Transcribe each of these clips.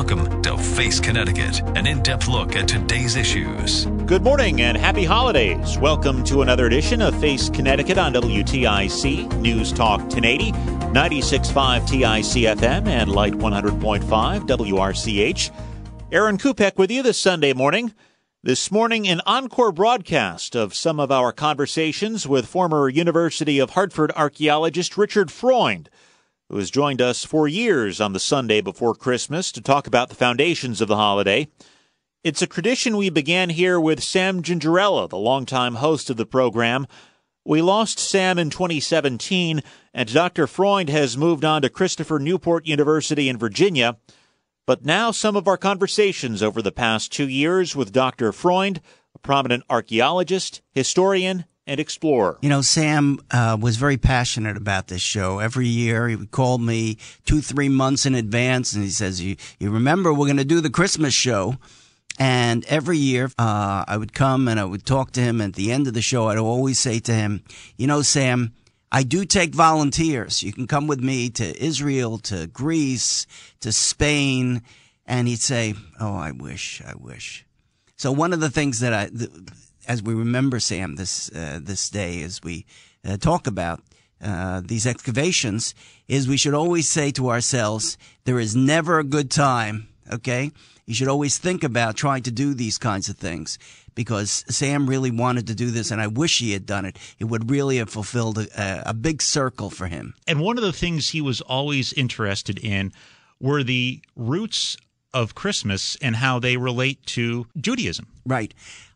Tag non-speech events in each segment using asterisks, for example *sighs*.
Welcome to Face Connecticut, an in depth look at today's issues. Good morning and happy holidays. Welcome to another edition of Face Connecticut on WTIC News Talk 1080, 96.5 TIC FM, and Light 100.5 WRCH. Aaron Kupec with you this Sunday morning. This morning, an encore broadcast of some of our conversations with former University of Hartford archaeologist Richard Freund who has joined us for years on the Sunday before Christmas to talk about the foundations of the holiday. It's a tradition we began here with Sam Gingerella, the longtime host of the program. We lost Sam in 2017, and Dr. Freund has moved on to Christopher Newport University in Virginia. But now, some of our conversations over the past two years with Dr. Freund, a prominent archaeologist, historian, and explorer. You know, Sam uh, was very passionate about this show. Every year he would call me two, three months in advance, and he says, "You, you remember we're going to do the Christmas show." And every year, uh, I would come and I would talk to him. At the end of the show, I'd always say to him, "You know, Sam." I do take volunteers. You can come with me to Israel, to Greece, to Spain. And he'd say, Oh, I wish, I wish. So one of the things that I, as we remember Sam this uh, this day, as we uh, talk about uh, these excavations, is we should always say to ourselves, there is never a good time. Okay, you should always think about trying to do these kinds of things because Sam really wanted to do this, and I wish he had done it. It would really have fulfilled a, a big circle for him. And one of the things he was always interested in were the roots of Christmas and how they relate to Judaism. Right.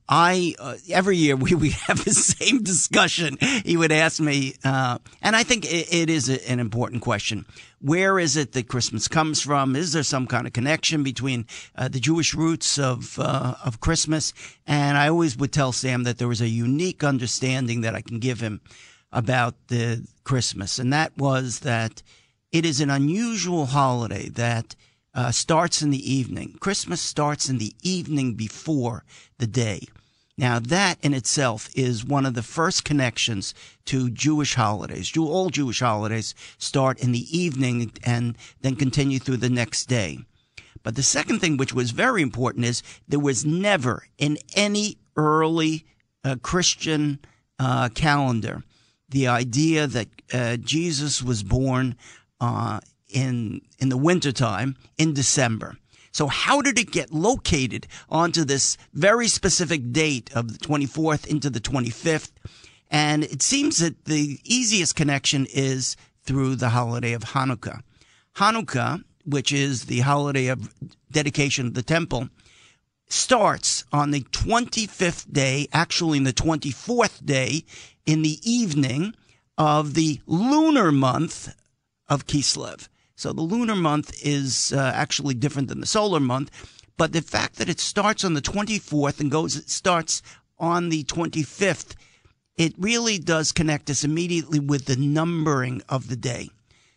I uh, every year we *laughs* we have the same discussion. He would ask me, uh, and I think it, it is a, an important question. Where is it that Christmas comes from? Is there some kind of connection between uh, the Jewish roots of uh, of Christmas? And I always would tell Sam that there was a unique understanding that I can give him about the Christmas, and that was that it is an unusual holiday that uh, starts in the evening. Christmas starts in the evening before the day. Now, that in itself is one of the first connections to Jewish holidays. All Jewish holidays start in the evening and then continue through the next day. But the second thing, which was very important, is there was never in any early uh, Christian uh, calendar the idea that uh, Jesus was born uh, in in the wintertime in December. So how did it get located onto this very specific date of the 24th into the 25th? And it seems that the easiest connection is through the holiday of Hanukkah. Hanukkah, which is the holiday of dedication of the temple, starts on the 25th day, actually in the 24th day in the evening of the lunar month of Kislev. So the lunar month is uh, actually different than the solar month, but the fact that it starts on the 24th and goes it starts on the 25th, it really does connect us immediately with the numbering of the day.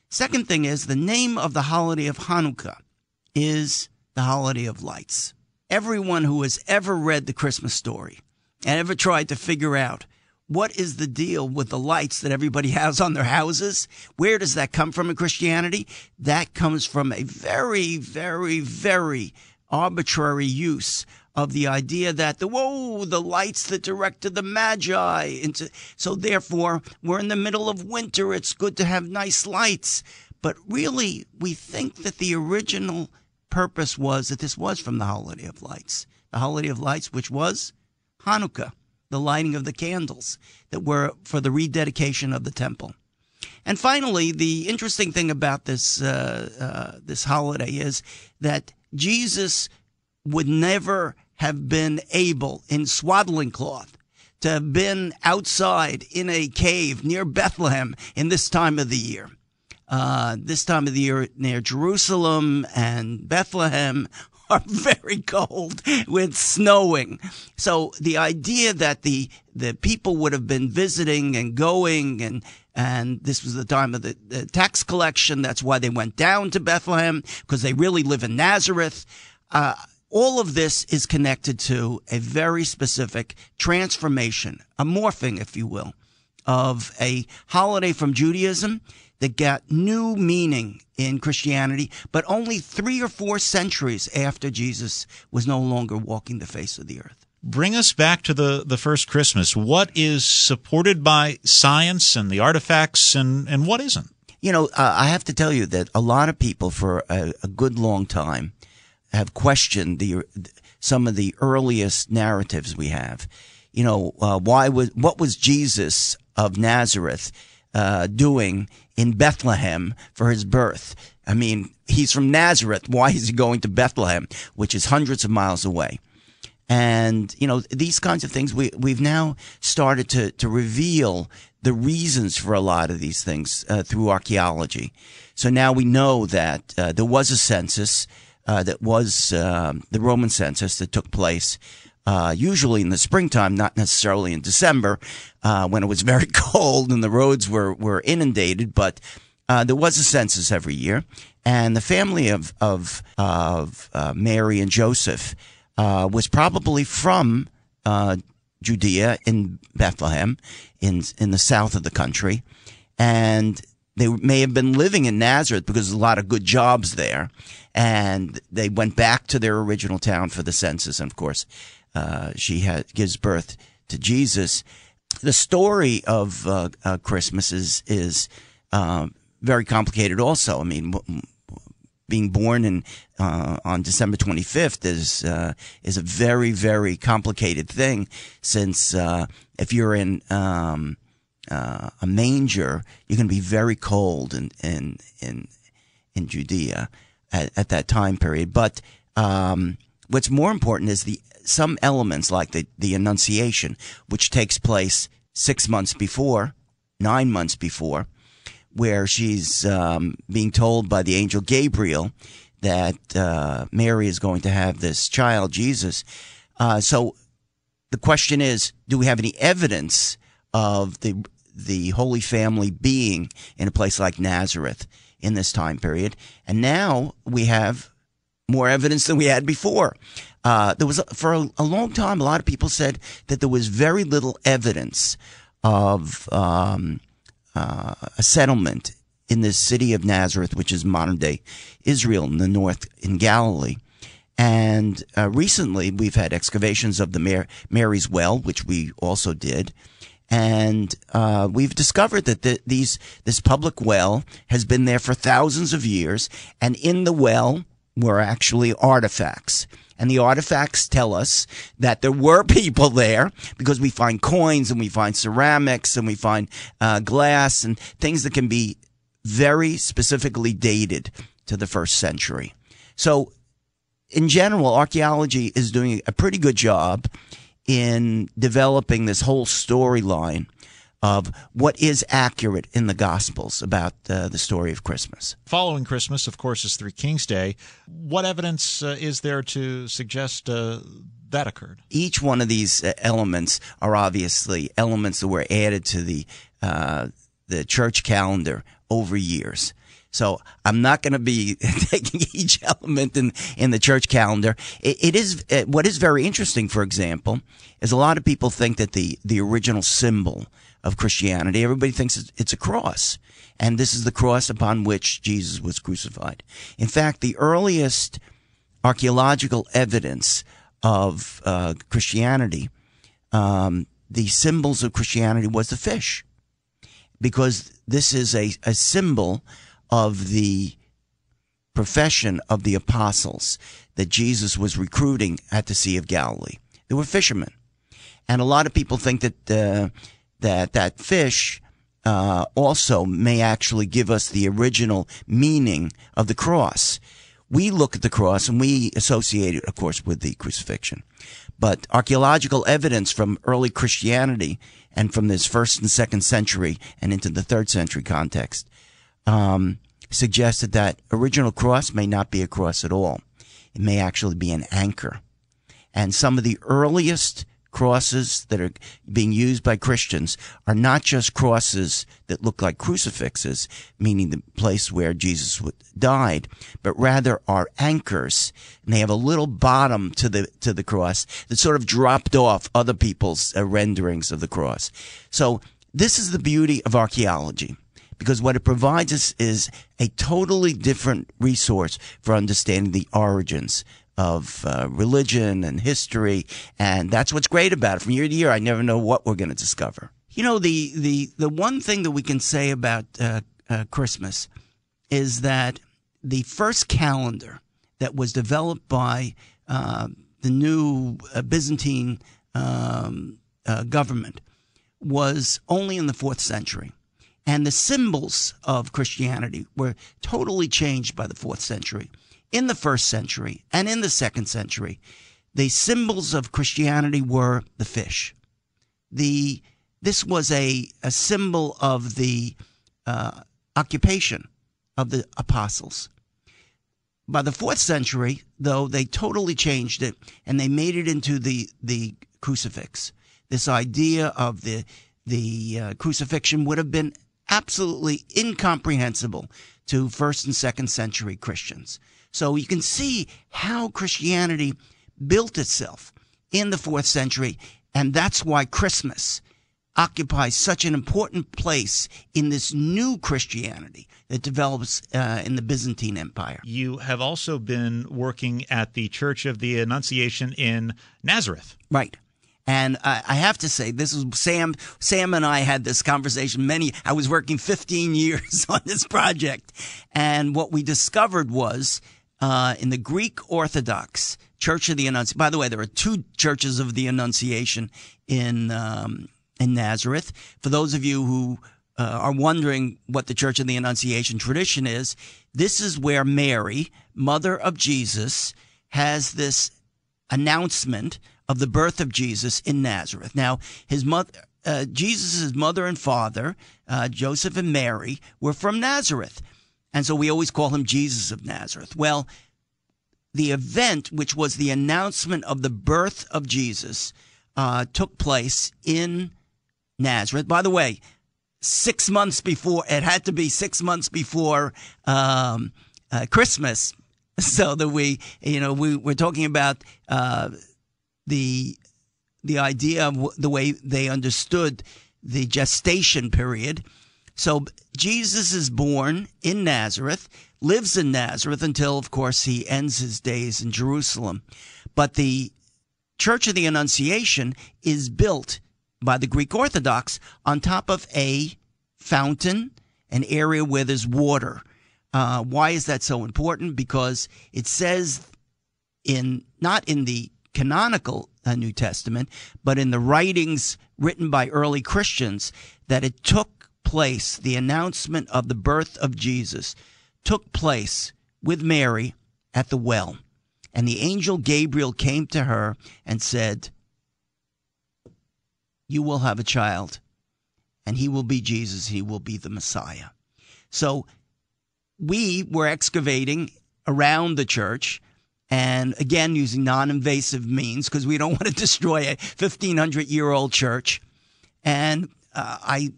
Second thing is the name of the holiday of Hanukkah is the holiday of lights. Everyone who has ever read the Christmas story and ever tried to figure out what is the deal with the lights that everybody *laughs* has on their houses? Where does that come from in Christianity? That comes from a very, very, very arbitrary use of the idea that the whoa, the lights that directed the magi into so therefore we're in the middle of winter, it's good to have nice lights. But really we think that the original purpose was that this was from the holiday of lights. The holiday of lights, which was Hanukkah the lighting of the candles that were for the rededication of the temple. And finally, the interesting thing about this uh, uh, this holiday is that Jesus would never have been able in swaddling cloth to have been outside in a cave near Bethlehem in this time of the year. uh, this time of the year near Jerusalem and Bethlehem *laughs* are very cold with snowing. So the idea that the the people would have been visiting and going and and this was the time of the, the tax collection. That's why they went down to Bethlehem because they really live in Nazareth. Uh, all of this is connected to a very specific transformation, a morphing, if you will, of a holiday from Judaism that got new meaning in Christianity, but only three or four centuries after Jesus was no longer walking the face of the earth. Bring us back to the, the first Christmas. What is supported by science and the artifacts, and, and what isn't? You know, uh, I have to tell you that a lot of people for a, a good long time have questioned the some of the earliest narratives we have. You know, uh, why was what was Jesus of Nazareth uh, doing in Bethlehem for his birth. I mean, he's from Nazareth. Why is he going to Bethlehem, which is hundreds of miles away? And, you know, these kinds of things, we, we've now started to, to reveal the reasons for a lot of these things uh, through archaeology. So now we know that uh, there was a census uh, that was um, the Roman census that took place uh, usually in the springtime, not necessarily in December, uh, when it was very *laughs* cold and the roads were, were inundated. But uh, there was a census every year, and the family of of, of uh, Mary and Joseph uh, was probably from uh, Judea in Bethlehem, in in the south of the country, and they may have been living in Nazareth because there's a lot of good jobs there, and they went back to their original town for the census, and of course uh, she gives birth to Jesus. The story of uh, uh, Christmas is is uh, very complicated. Also, I mean, being born in uh, on December 25th is is a very very complicated thing. Since if you're in um, a manger, you're going to be very cold in in in, in Judea at, at that time period. But um, what's more important is the some elements like the, the Annunciation, which takes place six months before, nine months before, where she's um, being told by the angel Gabriel that uh, Mary is going to have this child, Jesus. Uh, so the question is, do we have any evidence of the the Holy Family being in a place like Nazareth in this time period? And now we have more evidence than we had before. Uh, there was for a, a, long time, a lot of people said that there was very little evidence of um, uh, a settlement in the city of Nazareth, which is modern day Israel in the north in Galilee. And uh, recently, we've had excavations of the Mar- Mary's Well, which we also did, and uh, we've discovered that the, these this public well has been there for thousands of years, and in the well were actually artifacts. And the artifacts tell us that there were *laughs* people there because we find coins and we find ceramics and we find uh, glass and things that can be very specifically dated to the first century. So, in general, archaeology is doing a pretty good job in developing this whole storyline of what is accurate in the Gospels about uh, the story of Christmas. Following Christmas, of course, is Three Kings Day. What evidence uh, is there to suggest uh, that occurred? Each one of these uh, elements are obviously elements that were added to the uh, the church calendar over years. So I'm not going to be *laughs* taking each element in, in the church calendar. it, it is uh, what is very interesting, for example, is a lot of people think that the, the original symbol of Christianity. Everybody thinks it's a cross. And this is the cross upon which Jesus was crucified. In fact, the earliest archaeological evidence of uh, Christianity, um, the symbols of Christianity was the fish. Because this is a, a symbol of the profession of the apostles that Jesus was recruiting at the Sea of Galilee. They were fishermen. And a lot of people think that uh, that that fish uh, also may actually give us the original meaning of the cross. We look at the cross and we associate it, of course, with the crucifixion. But archaeological evidence from early Christianity and from this first and second century and into the third century context um, suggested that original cross may not be a cross at all. It may actually be an anchor. And some of the earliest crosses that are being used by Christians are not just crosses that look like crucifixes, meaning the place where Jesus died, but rather are anchors. And they have a little bottom to the, to the cross that sort of dropped off other people's uh, renderings of the cross. So this is the beauty of archaeology because what it provides us is a totally different resource for understanding the origins of uh, religion and history, and that's what's great about it. From year to year, I never know what we're going to discover. You know, the the the one thing that we can say about uh, uh, Christmas is that the first calendar that was developed by uh, the new uh, Byzantine um, uh, government was only in the fourth century. And the symbols of Christianity were totally changed by the fourth century in the first century and in the second century, the symbols of Christianity were the fish. The this was a, a symbol of the uh, occupation of the apostles. By the fourth century, though, they totally changed it and they made it into the the crucifix. This idea of the the uh, crucifixion would have been absolutely incomprehensible to first and second century Christians. So you can see how Christianity built itself in the fourth century. And that's why Christmas occupies such an important place in this new Christianity that develops uh, in the Byzantine Empire. You have also been working at the Church of the Annunciation in Nazareth. Right. And I, I have to say, this is Sam. Sam and I had this conversation many. I was working 15 *laughs* years on this project, and what we discovered was uh, in the Greek Orthodox Church of the Annunciation. By the way, there are two churches of the Annunciation in um, in Nazareth. For those of you who uh, are wondering what the Church of the Annunciation tradition is, this is where Mary, mother of Jesus, has this announcement of the birth of Jesus in Nazareth. Now, his mother. Uh, Jesus' mother and father, uh, Joseph and Mary, were from Nazareth. And so we always call him Jesus of Nazareth. Well, the event, which was the announcement of the birth of Jesus, uh, took place in Nazareth. By the way, six months before, it had to be six months before um, uh, Christmas. *laughs* So that we, you know, we, we're talking about uh, the the idea of the way they understood the gestation period so Jesus is born in Nazareth, lives in Nazareth until, of course, he ends his days in Jerusalem. But the Church of the Annunciation is built by the Greek Orthodox on top of a fountain, an area where there's water. Uh, why is that so important? Because it says in not in the canonical uh, New Testament, but in the writings written by early Christians, that it took place, the announcement of the birth of Jesus took place with Mary at the well. And the angel Gabriel came to her and said, You will have a child, and he will be Jesus, he will be the Messiah. So we were excavating around the church and again using non-invasive means because we don't *laughs* want to destroy a 1500 year old church and uh, i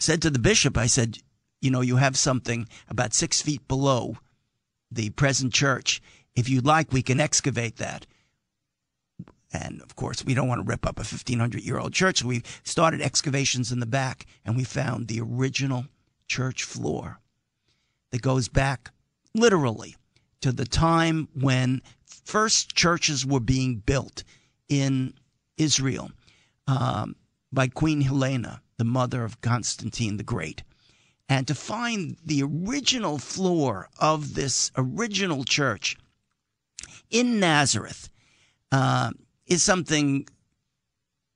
said to the bishop, I said, you know, you have something about six feet below the present church. If you'd like, we can excavate that. And of course, we don't want to rip up a 1500 year old church. So we started excavations in the back and we found the original church floor that goes back literally to the time when first churches were being built in Israel um, by Queen Helena the mother of Constantine the Great. And to find the original floor of this original church in Nazareth uh, is something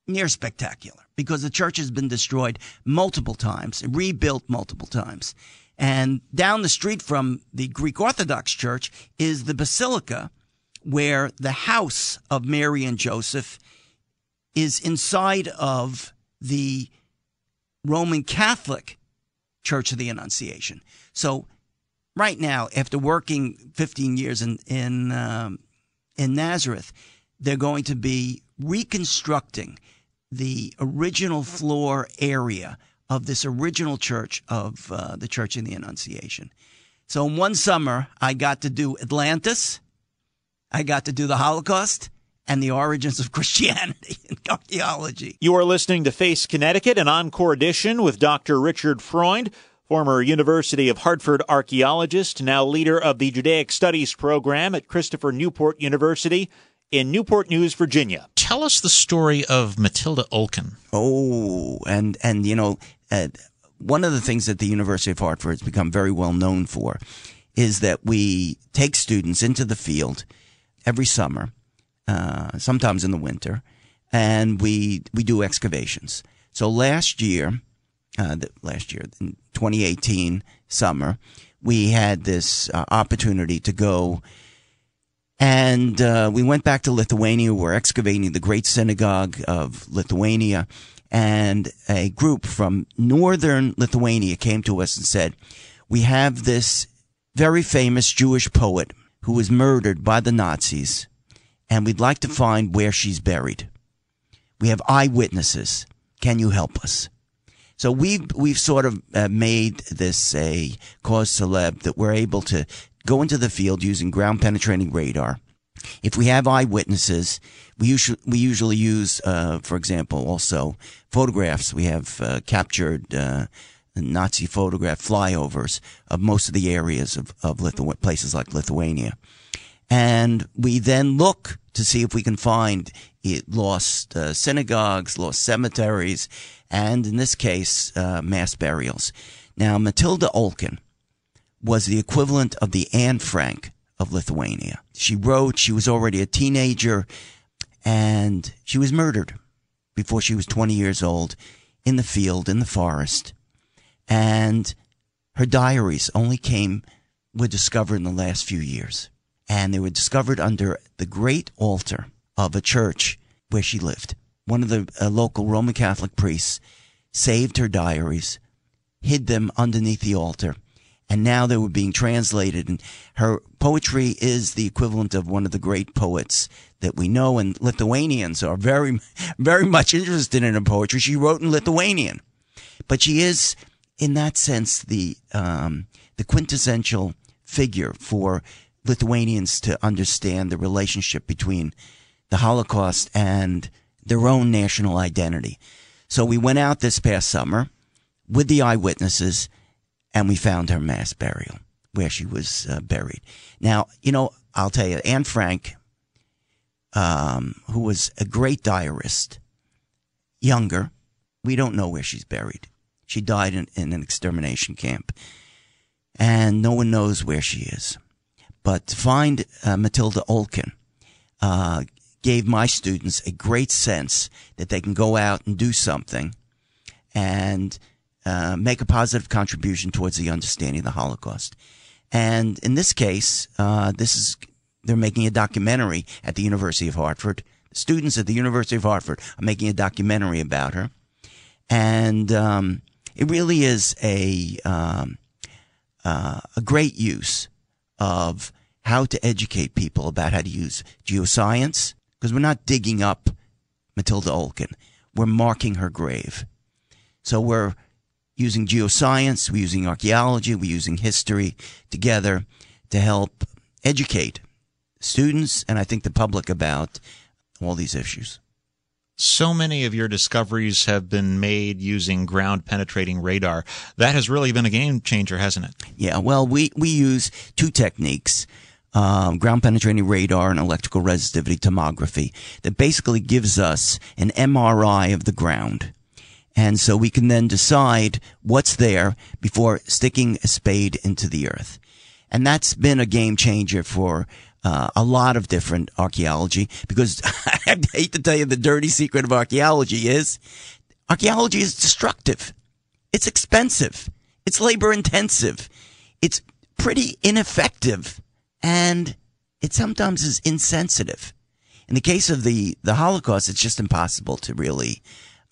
near spectacular because the church has been destroyed multiple times, rebuilt multiple times. And down the street from the Greek Orthodox Church is the Basilica, where the house of Mary and Joseph is inside of the Roman Catholic Church of the Annunciation. So right now, after working 15 years in in um, in Nazareth, they're going to be reconstructing the original floor area of this original church of uh, the Church of the Annunciation. So in one summer, I got to do Atlantis, I got to do the Holocaust, and the origins of *laughs* Christianity in archaeology. You are listening to Face Connecticut, an encore edition with Dr. Richard Freund, former University of Hartford archaeologist, now leader of the Judaic Studies program at Christopher Newport University in Newport News, Virginia. Tell us the story of Matilda Olkin. Oh, and and you know, uh, one of the things that the University of Hartford has become very well known for is that we take students into the field every summer, uh, sometimes in the winter, and we we do excavations. So last year, uh, the, last year in 2018 summer, we had this uh, opportunity to go and uh, we went back to Lithuania. We're excavating the great synagogue of Lithuania. And a group from northern Lithuania came to us and said, We have this very famous Jewish poet who was murdered by the Nazis, and we'd like to find where she's buried. We have eyewitnesses. Can you help us? So we've we've sort of uh, made this a cause celeb that we're able to go into the field using ground penetrating radar. If we have eyewitnesses, we usually we usually use, uh, for example, also photographs. We have uh, captured uh, Nazi photograph flyovers of most of the areas of of Lithu- places like Lithuania, and we then look to see if we can find it lost uh, synagogues, lost cemeteries, and in this case, uh, mass burials. Now, Matilda Olkin was the equivalent of the Anne Frank of Lithuania. She wrote, she was already a teenager, and she was murdered before she was 20 years old in the field, in the forest. And her diaries only came, were discovered in the last few years. And they were discovered under the great altar of a church where she lived. One of the uh, local Roman Catholic priests saved her diaries, hid them underneath the altar, and now they were being translated. And her poetry is the equivalent of one of the great poets that we know, and Lithuanians are very, *laughs* very much interested in her poetry. She wrote in Lithuanian, but she is, in that sense, the um, the quintessential figure for Lithuanians to understand the relationship between the Holocaust and their own national identity. So we went out this past summer with the eyewitnesses and we found her mass burial where she was uh, buried. Now, you know, I'll tell you, Anne Frank, um, who was a great diarist, younger, we don't know where she's buried. She died in, in an extermination camp, and no one knows where she is. But to find uh, Matilda Olkin uh, gave my students a great sense that they can go out and do something and uh, make a positive contribution towards the understanding of the Holocaust. And in this case, uh, this is they're making a documentary at the University of Hartford. Students at the University of Hartford are making a documentary about her, and um, it really is a um, uh, a great use of how to educate people about how to use geoscience because we're not digging up Matilda Olkin, we're marking her grave. So we're using geoscience, we're using archaeology, we're using history together to help educate students and I think the public about all these issues. So many of your discoveries have been made using ground penetrating radar. That has really been a game changer, hasn't it? Yeah, well, we, we use two techniques. Um, ground penetrating radar and electrical resistivity tomography that basically gives us an MRI of the ground. And so we can then decide what's there before sticking a spade into the earth. And that's been a game changer for uh, a lot of different archaeology because *laughs* I hate to tell you the dirty secret of archaeology is archaeology is destructive. It's expensive. It's labor intensive. It's pretty ineffective and it sometimes is insensitive. In the case of the, the Holocaust, it's just impossible to really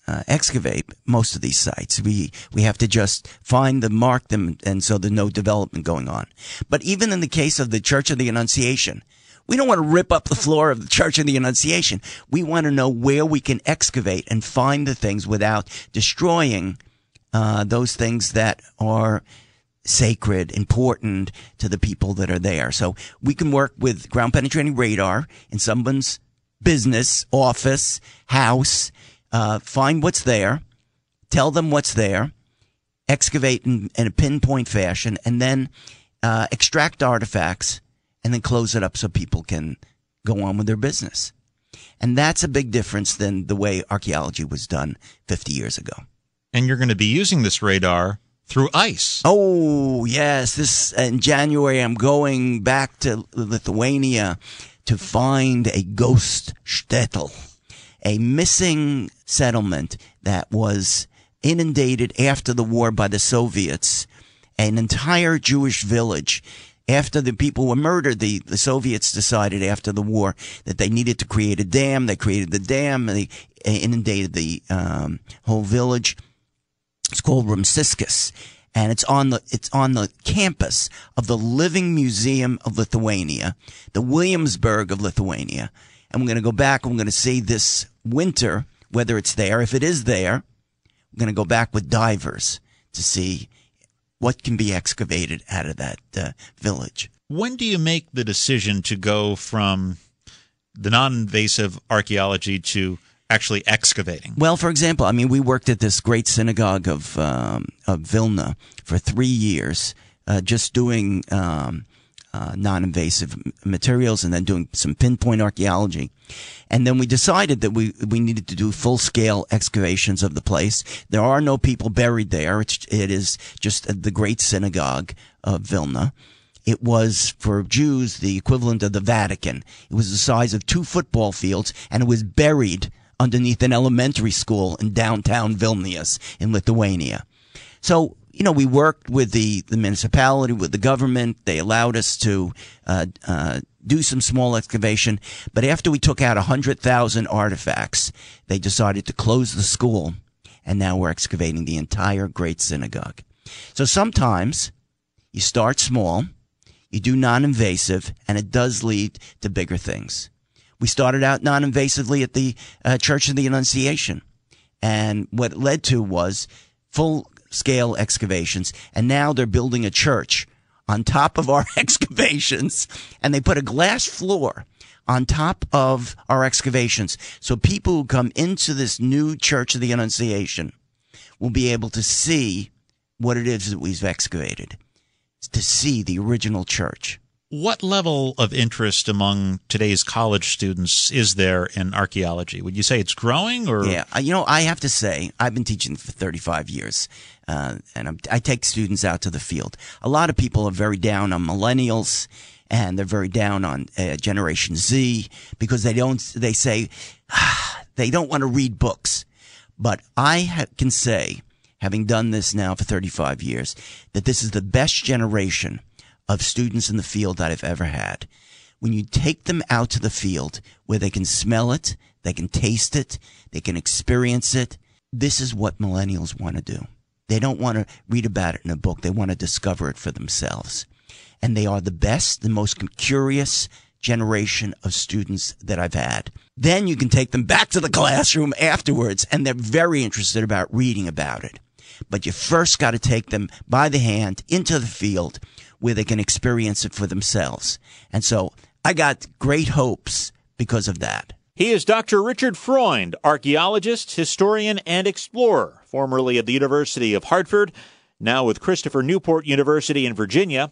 uh, excavate most of these sites. We we have to just find them, mark them, and so there's no development going on. But even in the case of the Church of the Annunciation, we don't want to rip up the floor of the Church of the Annunciation. We want to know where we can excavate and find the things without destroying uh, those things that are sacred, important to the people that are there. So we can work with ground penetrating radar in someone's business, office, house, uh, find what's there, tell them what's there, excavate in, in a pinpoint fashion, and then uh, extract artifacts and then close it up so people can go on with their business. And that's a big difference than the way archaeology was done 50 years ago. And you're going to be using this radar through ice. Oh, yes. This in January, I'm going back to Lithuania to find a ghost shtetl, a missing settlement that was inundated after the war by the Soviets, an entire Jewish village. After the people were murdered, the, the Soviets decided after the war that they needed to create a dam. They created the dam and they inundated the um, whole village. It's called Rumšiškės and it's on the it's on the campus of the Living Museum of Lithuania, the Williamsburg of Lithuania. And we're going to go back. and We're going to see this winter whether it's there. If it is there, we're going to go back with divers to see what can be excavated out of that uh, village. When do you make the decision to go from the non-invasive archaeology to actually excavating? Well, for example, I mean, we worked at this great synagogue of um, of Vilna for three years, uh, just doing um, uh, non-invasive materials and then doing some pinpoint archaeology. And then we decided that we, we needed to do full scale excavations of the place. There are no people buried there. It's, it is just the great synagogue of Vilna. It was for Jews the equivalent of the Vatican. It was the size of two football fields and it was buried underneath an elementary school in downtown Vilnius in Lithuania. So you know, we worked with the, the municipality, with the government. They allowed us to uh, uh, do some small excavation. But after we took out 100,000 artifacts, they decided to close the school. And now we're excavating the entire Great Synagogue. So sometimes you start small, you do non invasive, and it does lead to bigger things. We started out non invasively at the uh, Church of the Annunciation. And what it led to was full scale excavations. And now they're building a church on top of our *laughs* excavations and they put a glass floor on top of our excavations. So people who come into this new church of the Annunciation will be able to see what it is that we've excavated, to see the original church. What level of interest among today's college students is there in archaeology? Would you say it's growing or? Yeah, you know, I have to say, I've been teaching for 35 years, uh, and I'm, i take students out to the field. A lot of people are very down on millennials, and they're very down on uh, Generation Z because they don't. They say ah, *sighs* they don't want to read books, but I ha- can say, having done this now for 35 years, that this is the best generation of students in the field that I've ever had. When you take them out to the field where they can smell it, they can taste it, they can experience it, this is what millennials want to do. They don't want to read about it in a book. They want to discover it for themselves. And they are the best, the most curious generation of students that I've had. Then you can take them back to the classroom afterwards and they're very interested about reading about it. But you first got to take them by the hand into the field where they can experience it for themselves. And so I got great hopes because of that. He is Dr. Richard Freund, archaeologist, historian, and explorer, formerly of the University of Hartford, now with Christopher Newport University in Virginia.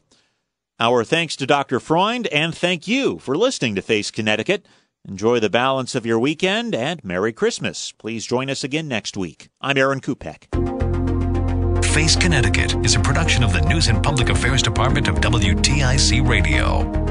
Our thanks to Dr. Freund, and thank you for listening to Face Connecticut. Enjoy the balance of your weekend and Merry Christmas. Please join us again next week. I'm Aaron Kupec. Face Connecticut is a production of the News and Public Affairs Department of WTIC Radio.